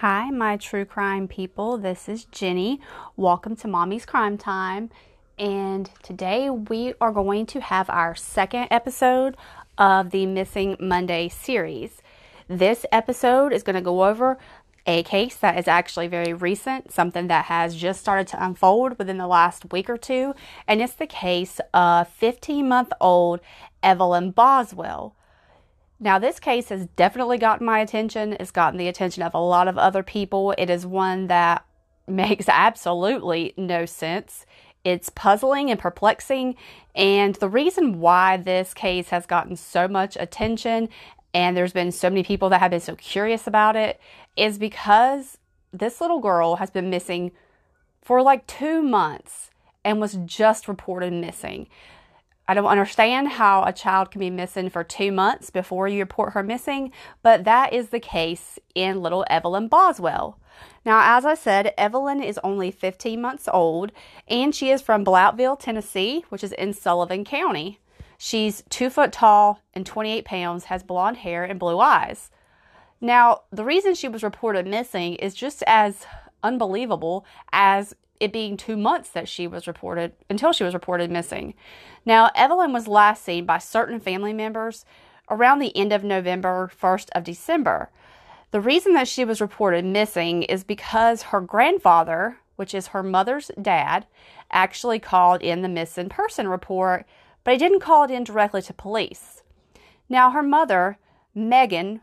Hi, my true crime people. This is Jenny. Welcome to Mommy's Crime Time. And today we are going to have our second episode of the Missing Monday series. This episode is going to go over a case that is actually very recent, something that has just started to unfold within the last week or two, and it's the case of 15 month old Evelyn Boswell. Now, this case has definitely gotten my attention. It's gotten the attention of a lot of other people. It is one that makes absolutely no sense. It's puzzling and perplexing. And the reason why this case has gotten so much attention and there's been so many people that have been so curious about it is because this little girl has been missing for like two months and was just reported missing. I don't understand how a child can be missing for two months before you report her missing, but that is the case in little Evelyn Boswell. Now, as I said, Evelyn is only 15 months old and she is from Blountville, Tennessee, which is in Sullivan County. She's two foot tall and 28 pounds, has blonde hair and blue eyes. Now, the reason she was reported missing is just as unbelievable as it being two months that she was reported until she was reported missing. Now, Evelyn was last seen by certain family members around the end of November, 1st of December. The reason that she was reported missing is because her grandfather, which is her mother's dad, actually called in the missing person report, but he didn't call it in directly to police. Now, her mother, Megan,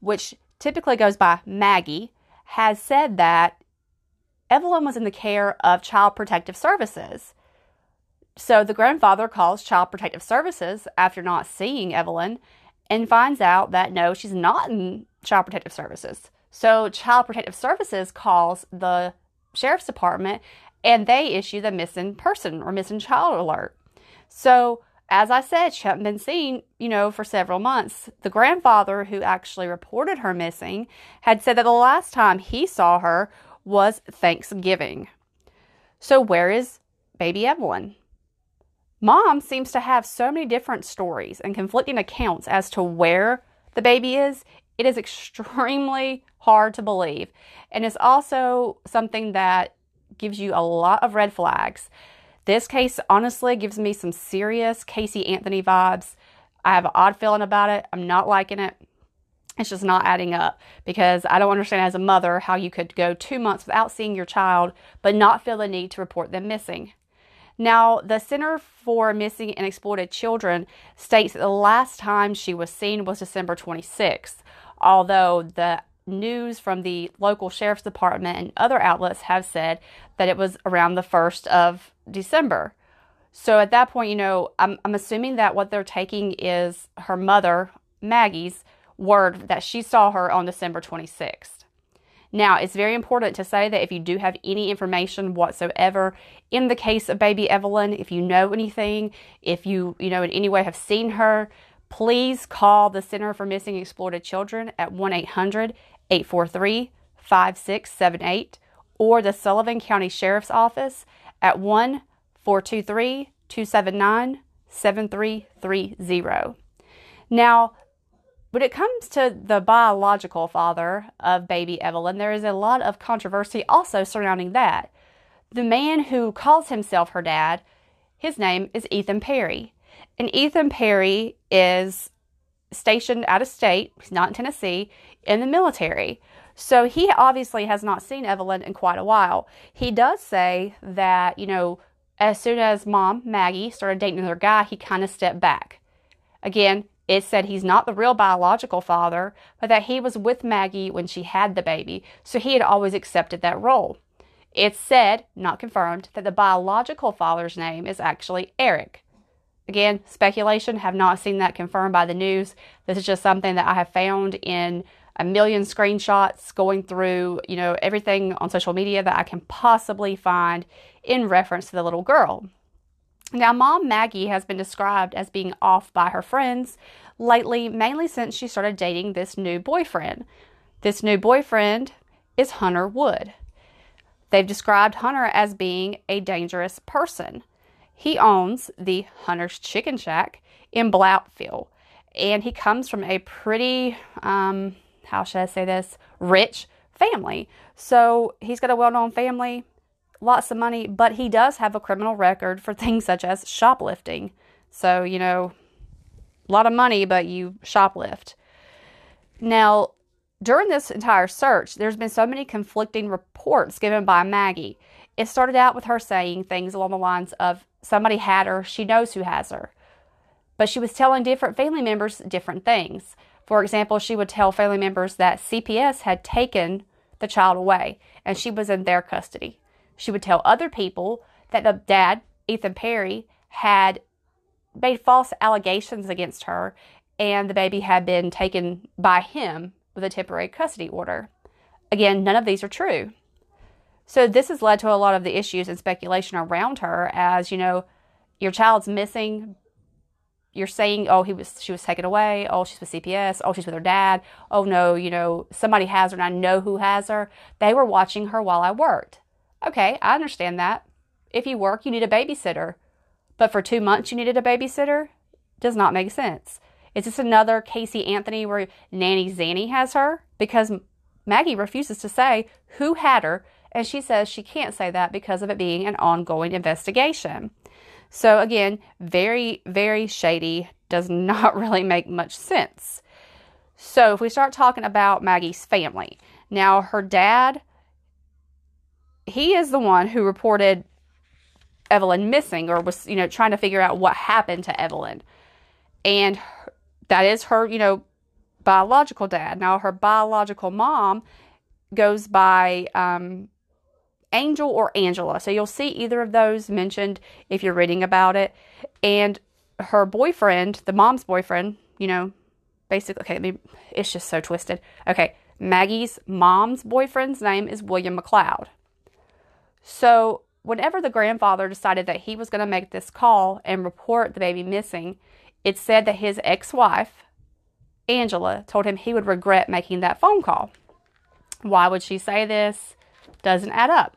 which typically goes by Maggie, has said that Evelyn was in the care of Child Protective Services. So the grandfather calls Child Protective Services after not seeing Evelyn and finds out that no, she's not in Child Protective Services. So Child Protective Services calls the sheriff's department and they issue the missing person or missing child alert. So as I said, she hadn't been seen, you know, for several months. The grandfather who actually reported her missing had said that the last time he saw her was Thanksgiving. So, where is baby Evelyn? Mom seems to have so many different stories and conflicting accounts as to where the baby is. It is extremely hard to believe. And it's also something that gives you a lot of red flags. This case honestly gives me some serious Casey Anthony vibes. I have an odd feeling about it. I'm not liking it. It's just not adding up because I don't understand as a mother how you could go two months without seeing your child but not feel the need to report them missing. Now, the Center for Missing and Exploited Children states that the last time she was seen was December 26th, although the news from the local sheriff's department and other outlets have said that it was around the 1st of December. So at that point, you know, I'm, I'm assuming that what they're taking is her mother, Maggie's, word that she saw her on December 26th. Now, it's very important to say that if you do have any information whatsoever in the case of baby Evelyn, if you know anything, if you, you know, in any way have seen her, please call the Center for Missing Exploited Children at 1 800 843 5678 or the Sullivan County Sheriff's Office at 1 423 279 7330. Now, when it comes to the biological father of baby Evelyn, there is a lot of controversy also surrounding that. The man who calls himself her dad, his name is Ethan Perry. And Ethan Perry is stationed out of state, he's not in Tennessee, in the military. So he obviously has not seen Evelyn in quite a while. He does say that, you know, as soon as mom, Maggie, started dating another guy, he kind of stepped back. Again, it said he's not the real biological father, but that he was with Maggie when she had the baby, so he had always accepted that role. It said, not confirmed, that the biological father's name is actually Eric. Again, speculation, have not seen that confirmed by the news. This is just something that I have found in a million screenshots going through, you know, everything on social media that I can possibly find in reference to the little girl. Now, mom Maggie has been described as being off by her friends lately, mainly since she started dating this new boyfriend. This new boyfriend is Hunter Wood. They've described Hunter as being a dangerous person. He owns the Hunter's Chicken Shack in Blountville, and he comes from a pretty, um, how should I say this, rich family. So he's got a well known family, lots of money, but he does have a criminal record for things such as shoplifting. So, you know, a lot of money, but you shoplift. Now, during this entire search, there's been so many conflicting reports given by Maggie. It started out with her saying things along the lines of somebody had her, she knows who has her. But she was telling different family members different things. For example, she would tell family members that CPS had taken the child away and she was in their custody. She would tell other people that the dad, Ethan Perry, had made false allegations against her and the baby had been taken by him with a temporary custody order. Again, none of these are true. So this has led to a lot of the issues and speculation around her as, you know, your child's missing. You're saying, oh, he was she was taken away. Oh, she's with CPS. Oh, she's with her dad. Oh no, you know, somebody has her and I know who has her. They were watching her while I worked. Okay, I understand that. If you work, you need a babysitter. But for two months you needed a babysitter? Does not make sense. Is this another Casey Anthony where Nanny Zanny has her? Because Maggie refuses to say who had her, and she says she can't say that because of it being an ongoing investigation. So, again, very, very shady, does not really make much sense. So, if we start talking about Maggie's family, now her dad, he is the one who reported Evelyn missing or was, you know, trying to figure out what happened to Evelyn. And that is her, you know, biological dad. Now, her biological mom goes by um, Angel or Angela. So you'll see either of those mentioned if you're reading about it. And her boyfriend, the mom's boyfriend, you know, basically, okay, it's just so twisted. Okay, Maggie's mom's boyfriend's name is William McCloud. So whenever the grandfather decided that he was going to make this call and report the baby missing, it said that his ex wife, Angela, told him he would regret making that phone call. Why would she say this? Doesn't add up.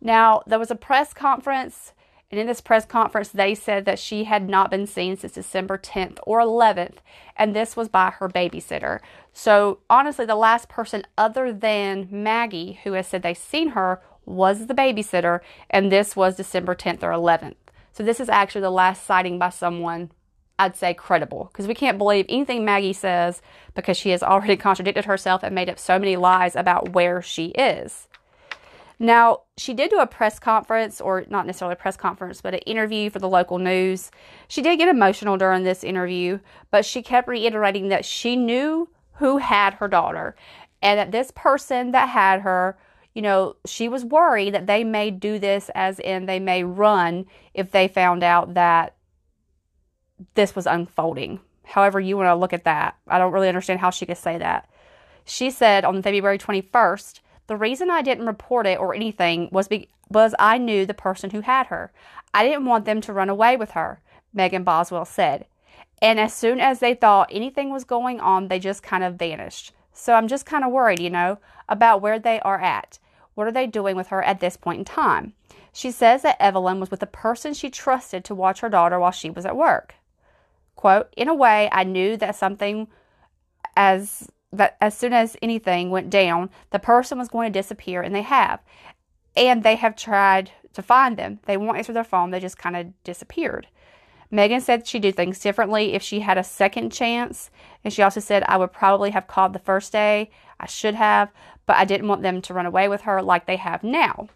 Now, there was a press conference, and in this press conference, they said that she had not been seen since December 10th or 11th, and this was by her babysitter. So, honestly, the last person other than Maggie who has said they've seen her was the babysitter, and this was December 10th or 11th. So, this is actually the last sighting by someone I'd say credible because we can't believe anything Maggie says because she has already contradicted herself and made up so many lies about where she is. Now, she did do a press conference, or not necessarily a press conference, but an interview for the local news. She did get emotional during this interview, but she kept reiterating that she knew who had her daughter and that this person that had her, you know, she was worried that they may do this as in they may run if they found out that this was unfolding. However, you want to look at that. I don't really understand how she could say that. She said on February 21st, the reason I didn't report it or anything was because I knew the person who had her. I didn't want them to run away with her, Megan Boswell said. And as soon as they thought anything was going on, they just kind of vanished. So I'm just kind of worried, you know, about where they are at. What are they doing with her at this point in time? She says that Evelyn was with a person she trusted to watch her daughter while she was at work. Quote, in a way, I knew that something as that as soon as anything went down, the person was going to disappear, and they have. And they have tried to find them. They won't answer their phone, they just kind of disappeared. Megan said she'd do things differently if she had a second chance. And she also said, I would probably have called the first day. I should have, but I didn't want them to run away with her like they have now.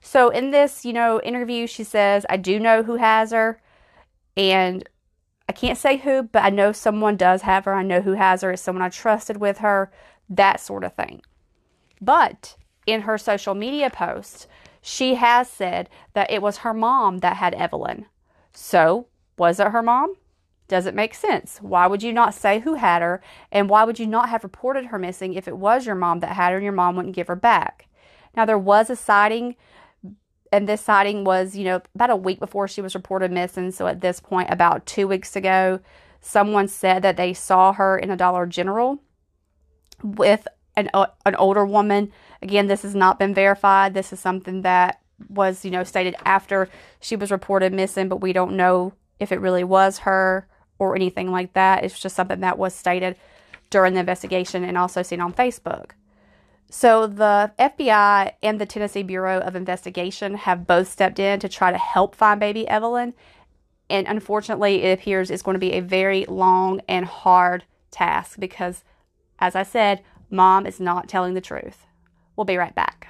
So in this, you know, interview, she says, I do know who has her. And I can't say who, but I know someone does have her. I know who has her. It's someone I trusted with her, that sort of thing. But in her social media posts, she has said that it was her mom that had Evelyn. So, was it her mom? Does it make sense? Why would you not say who had her? And why would you not have reported her missing if it was your mom that had her and your mom wouldn't give her back? Now, there was a sighting and this sighting was, you know, about a week before she was reported missing. So at this point, about two weeks ago, someone said that they saw her in a Dollar General with an uh, an older woman. Again, this has not been verified. This is something that was, you know, stated after she was reported missing, but we don't know if it really was her or anything like that. It's just something that was stated during the investigation and also seen on Facebook. So the FBI and the Tennessee Bureau of Investigation have both stepped in to try to help find baby Evelyn. And unfortunately, it appears it's going to be a very long and hard task because, as I said, mom is not telling the truth. We'll be right back.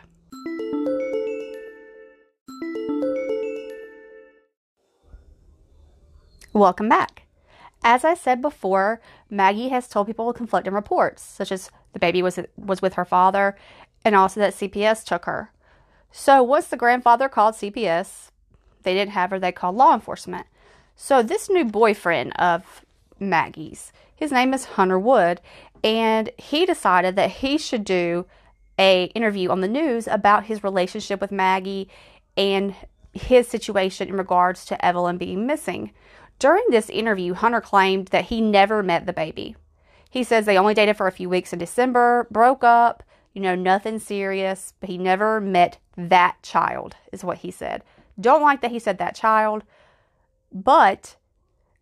Welcome back. As I said before, Maggie has told people conflicting reports, such as the baby was was with her father, and also that CPS took her. So once the grandfather called CPS, they didn't have her. They called law enforcement. So this new boyfriend of Maggie's, his name is Hunter Wood, and he decided that he should do a interview on the news about his relationship with Maggie and his situation in regards to Evelyn being missing. During this interview, Hunter claimed that he never met the baby. He says they only dated for a few weeks in December, broke up, you know, nothing serious, but he never met that child, is what he said. Don't like that he said that child, but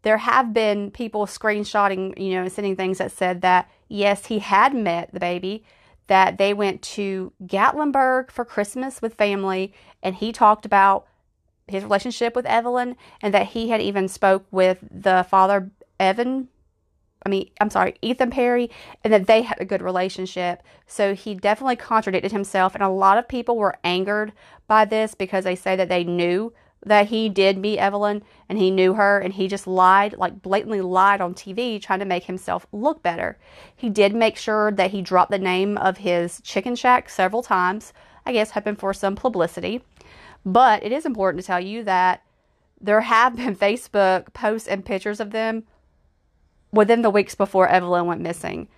there have been people screenshotting, you know, sending things that said that yes, he had met the baby, that they went to Gatlinburg for Christmas with family, and he talked about his relationship with Evelyn and that he had even spoke with the father Evan I mean, I'm sorry, Ethan Perry, and that they had a good relationship. So he definitely contradicted himself. And a lot of people were angered by this because they say that they knew that he did meet Evelyn and he knew her and he just lied, like blatantly lied on TV, trying to make himself look better. He did make sure that he dropped the name of his chicken shack several times, I guess, hoping for some publicity. But it is important to tell you that there have been Facebook posts and pictures of them within the weeks before Evelyn went missing.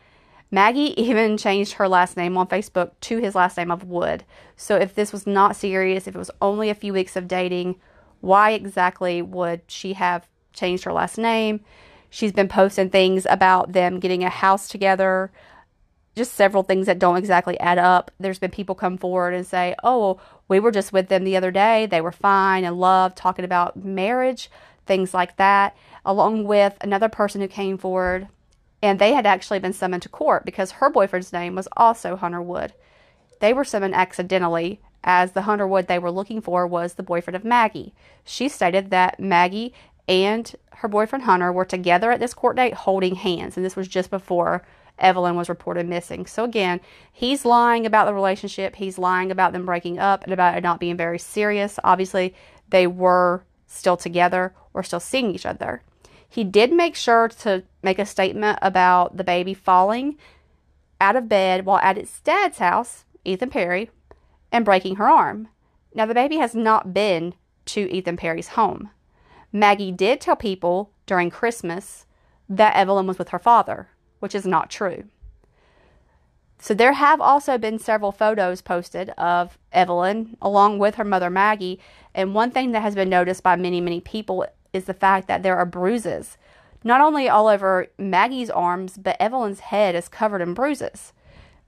Maggie even changed her last name on Facebook to his last name of Wood. So if this was not serious, if it was only a few weeks of dating, why exactly would she have changed her last name? She's been posting things about them getting a house together, just several things that don't exactly add up. There's been people come forward and say, "Oh, we were just with them the other day. They were fine and love talking about marriage, things like that." Along with another person who came forward and they had actually been summoned to court because her boyfriend's name was also Hunter Wood. They were summoned accidentally as the Hunter Wood they were looking for was the boyfriend of Maggie. She stated that Maggie and her boyfriend Hunter were together at this court date holding hands, and this was just before Evelyn was reported missing. So again, he's lying about the relationship. He's lying about them breaking up and about it not being very serious. Obviously, they were still together or still seeing each other. He did make sure to make a statement about the baby falling out of bed while at its dad's house, Ethan Perry, and breaking her arm. Now, the baby has not been to Ethan Perry's home. Maggie did tell people during Christmas that Evelyn was with her father, which is not true. So, there have also been several photos posted of Evelyn along with her mother Maggie. And one thing that has been noticed by many, many people is the fact that there are bruises, not only all over Maggie's arms, but Evelyn's head is covered in bruises.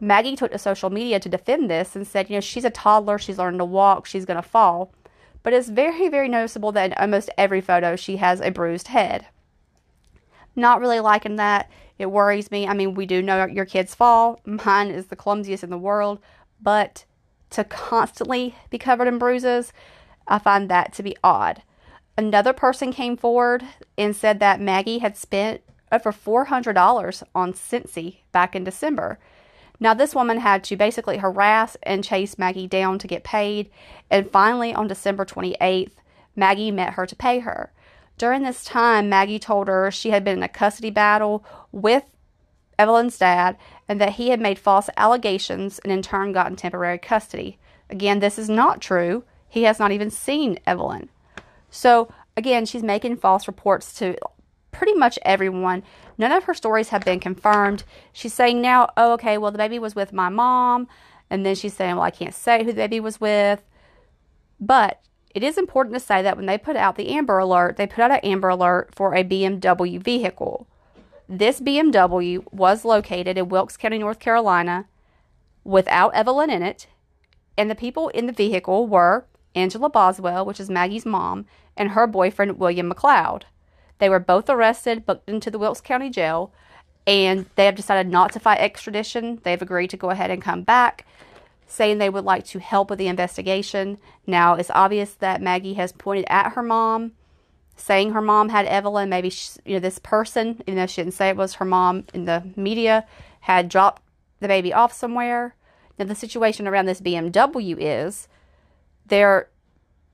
Maggie took to social media to defend this and said, you know, she's a toddler, she's learning to walk, she's going to fall. But it's very, very noticeable that in almost every photo she has a bruised head. Not really liking that. It worries me. I mean, we do know your kids fall. Mine is the clumsiest in the world, but to constantly be covered in bruises, I find that to be odd. Another person came forward and said that Maggie had spent over $400 on Scentsy back in December. Now, this woman had to basically harass and chase Maggie down to get paid, and finally, on December 28th, Maggie met her to pay her. During this time, Maggie told her she had been in a custody battle with Evelyn's dad and that he had made false allegations and in turn gotten temporary custody. Again, this is not true. He has not even seen Evelyn. So, again, she's making false reports to pretty much everyone. None of her stories have been confirmed. She's saying now, oh, okay, well, the baby was with my mom. And then she's saying, well, I can't say who the baby was with. But it is important to say that when they put out the Amber Alert, they put out an Amber Alert for a BMW vehicle. This BMW was located in Wilkes County, North Carolina, without Evelyn in it. And the people in the vehicle were Angela Boswell, which is Maggie's mom, and her boyfriend, William McCloud. They were both arrested, booked into the Wilkes County Jail, and they have decided not to fight extradition. They've agreed to go ahead and come back, saying they would like to help with the investigation. Now, it's obvious that Maggie has pointed at her mom, saying her mom had Evelyn. Maybe she, you know this person, even though she didn't say it was her mom in the media, had dropped the baby off somewhere. Now, the situation around this BMW is there are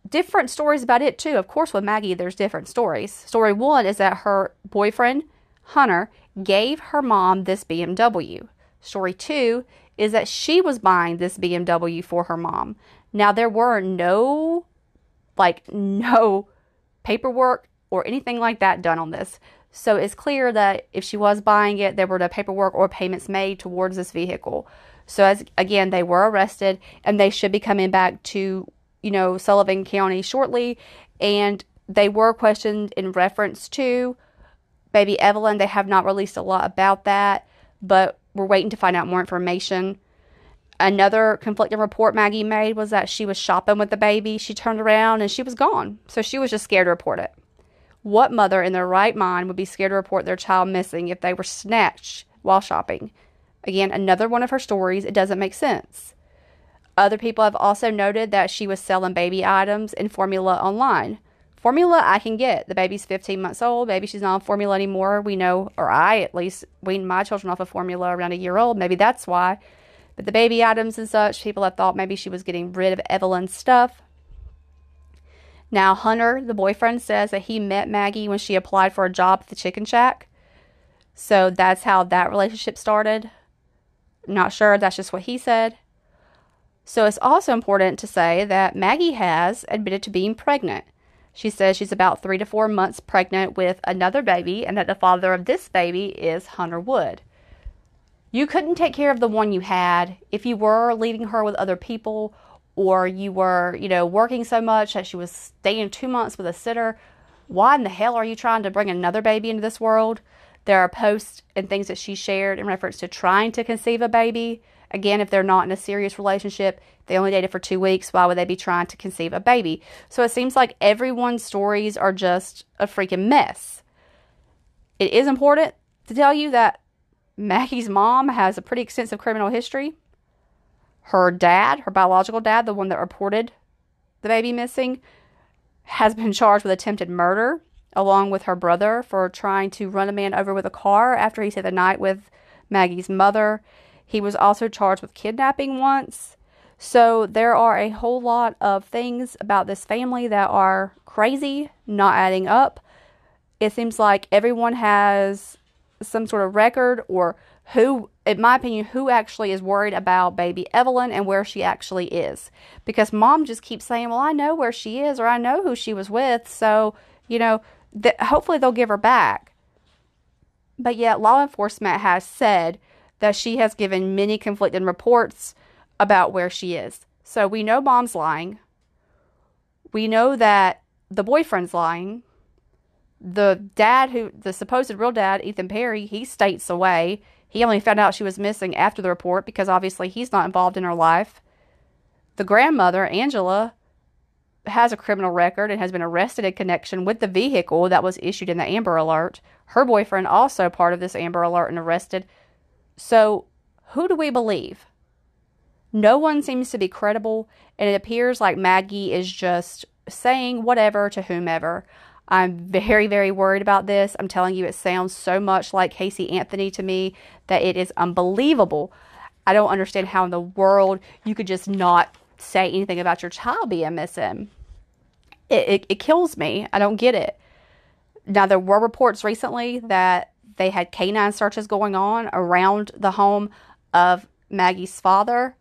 different stories about it too. Of course, with Maggie, there's different stories. Story one is that her boyfriend, Hunter, gave her mom this BMW. Story two is that she was buying this BMW for her mom. Now, there were no, like, no paperwork or anything like that done on this. So it's clear that if she was buying it, there were no paperwork or payments made towards this vehicle. So as again, they were arrested and they should be coming back to, you know, Sullivan County shortly. And they were questioned in reference to baby Evelyn. They have not released a lot about that, but we're waiting to find out more information. Another conflicting report Maggie made was that she was shopping with the baby. She turned around and she was gone. So she was just scared to report it. What mother in their right mind would be scared to report their child missing if they were snatched while shopping? Again, another one of her stories. It doesn't make sense. Other people have also noted that she was selling baby items and formula online. Formula I can get. The baby's 15 months old. Maybe she's not on formula anymore. We know, or I at least, wean my children off of formula around a year old. Maybe that's why. But the baby items and such, people have thought maybe she was getting rid of Evelyn's stuff. Now, Hunter, the boyfriend, says that he met Maggie when she applied for a job at the chicken shack. So that's how that relationship started. Not sure, that's just what he said. So it's also important to say that Maggie has admitted to being pregnant. She says she's about three to four months pregnant with another baby and that the father of this baby is Hunter Wood. You couldn't take care of the one you had if you were leaving her with other people or you were, you know, working so much that she was staying two months with a sitter. Why in the hell are you trying to bring another baby into this world? There are posts and things that she shared in reference to trying to conceive a baby. Again, if they're not in a serious relationship, they only dated for two weeks, why would they be trying to conceive a baby? So it seems like everyone's stories are just a freaking mess. It is important to tell you that Maggie's mom has a pretty extensive criminal history. Her dad, her biological dad, the one that reported the baby missing, has been charged with attempted murder along with her brother for trying to run a man over with a car after he stayed the night with Maggie's mother. He was also charged with kidnapping once. So there are a whole lot of things about this family that are crazy, not adding up. It seems like everyone has some sort of record or who, in my opinion, who actually is worried about baby Evelyn and where she actually is. Because mom just keeps saying, Well, I know where she is or I know who she was with. So, you know, that hopefully they'll give her back. But yet, law enforcement has said that she has given many conflicting reports about where she is. So we know mom's lying. We know that the boyfriend's lying. The dad, who the supposed real dad, Ethan Perry, he states away. He only found out she was missing after the report because obviously he's not involved in her life. The grandmother, Angela, has a criminal record and has been arrested in connection with the vehicle that was issued in the Amber Alert. Her boyfriend also part of this Amber Alert and arrested. So, who do we believe? No one seems to be credible, and it appears like Maggie is just saying whatever to whomever. I'm very, very worried about this. I'm telling you, it sounds so much like Casey Anthony to me that it is unbelievable. I don't understand how in the world you could just not say anything about your child being missing it, it, it kills me. I don't get it. Now, there were reports recently that they had canine searches going on around the home of Maggie's father.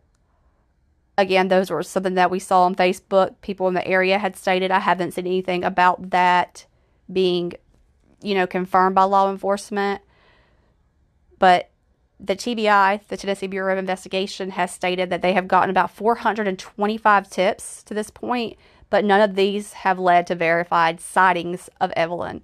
Again, those were something that we saw on Facebook. People in the area had stated. I haven't seen anything about that being, you know, confirmed by law enforcement. But the TBI, the Tennessee Bureau of Investigation, has stated that they have gotten about 425 tips to this point but none of these have led to verified sightings of Evelyn.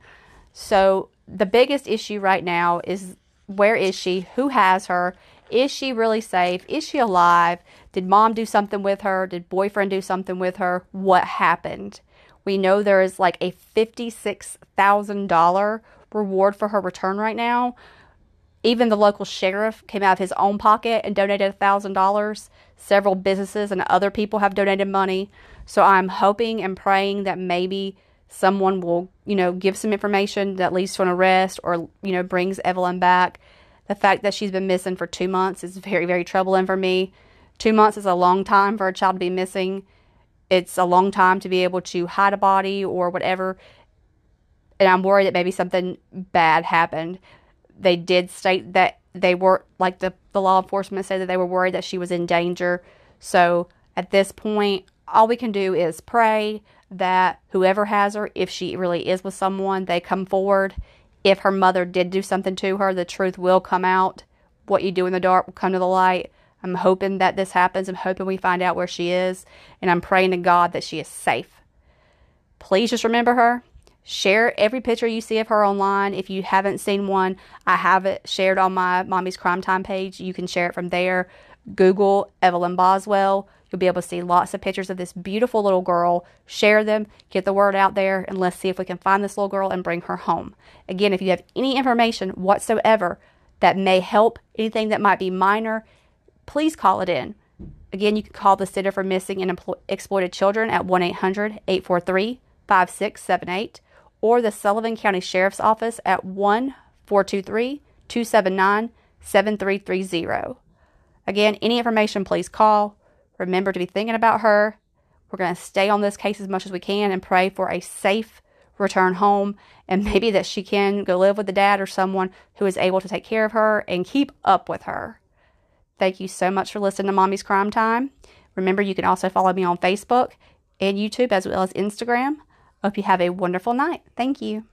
So the biggest issue right now is where is she? Who has her? Is she really safe? Is she alive? Did mom do something with her? Did boyfriend do something with her? What happened? We know there is like a $56,000 reward for her return right now. Even the local sheriff came out of his own pocket and donated $1,000. Several businesses and other people have donated money. So I'm hoping and praying that maybe someone will, you know, give some information that leads to an arrest or, you know, brings Evelyn back. The fact that she's been missing for two months is very, very troubling for me. Two months is a long time for a child to be missing. It's a long time to be able to hide a body or whatever. And I'm worried that maybe something bad happened. They did state that they were, like the, the law enforcement said, that they were worried that she was in danger. So at this point, all we can do is pray that whoever has her, if she really is with someone, they come forward. If her mother did do something to her, the truth will come out. What you do in the dark will come to the light. I'm hoping that this happens. I'm hoping we find out where she is. And I'm praying to God that she is safe. Please just remember her. Share every picture you see of her online. If you haven't seen one, I have it shared on my Mommy's Crime Time page. You can share it from there. Google Evelyn Boswell. You'll be able to see lots of pictures of this beautiful little girl. Share them, get the word out there, and let's see if we can find this little girl and bring her home. Again, if you have any information whatsoever that may help, anything that might be minor, please call it in. Again, you can call the Center for Missing and Exploited Children at 1 800 843 5678 or the Sullivan County Sheriff's Office at 1 423 279 7330. Again, any information, please call. Remember to be thinking about her. We're going to stay on this case as much as we can and pray for a safe return home and maybe that she can go live with the dad or someone who is able to take care of her and keep up with her. Thank you so much for listening to Mommy's Crime Time. Remember, you can also follow me on Facebook and YouTube as well as Instagram. Hope you have a wonderful night. Thank you.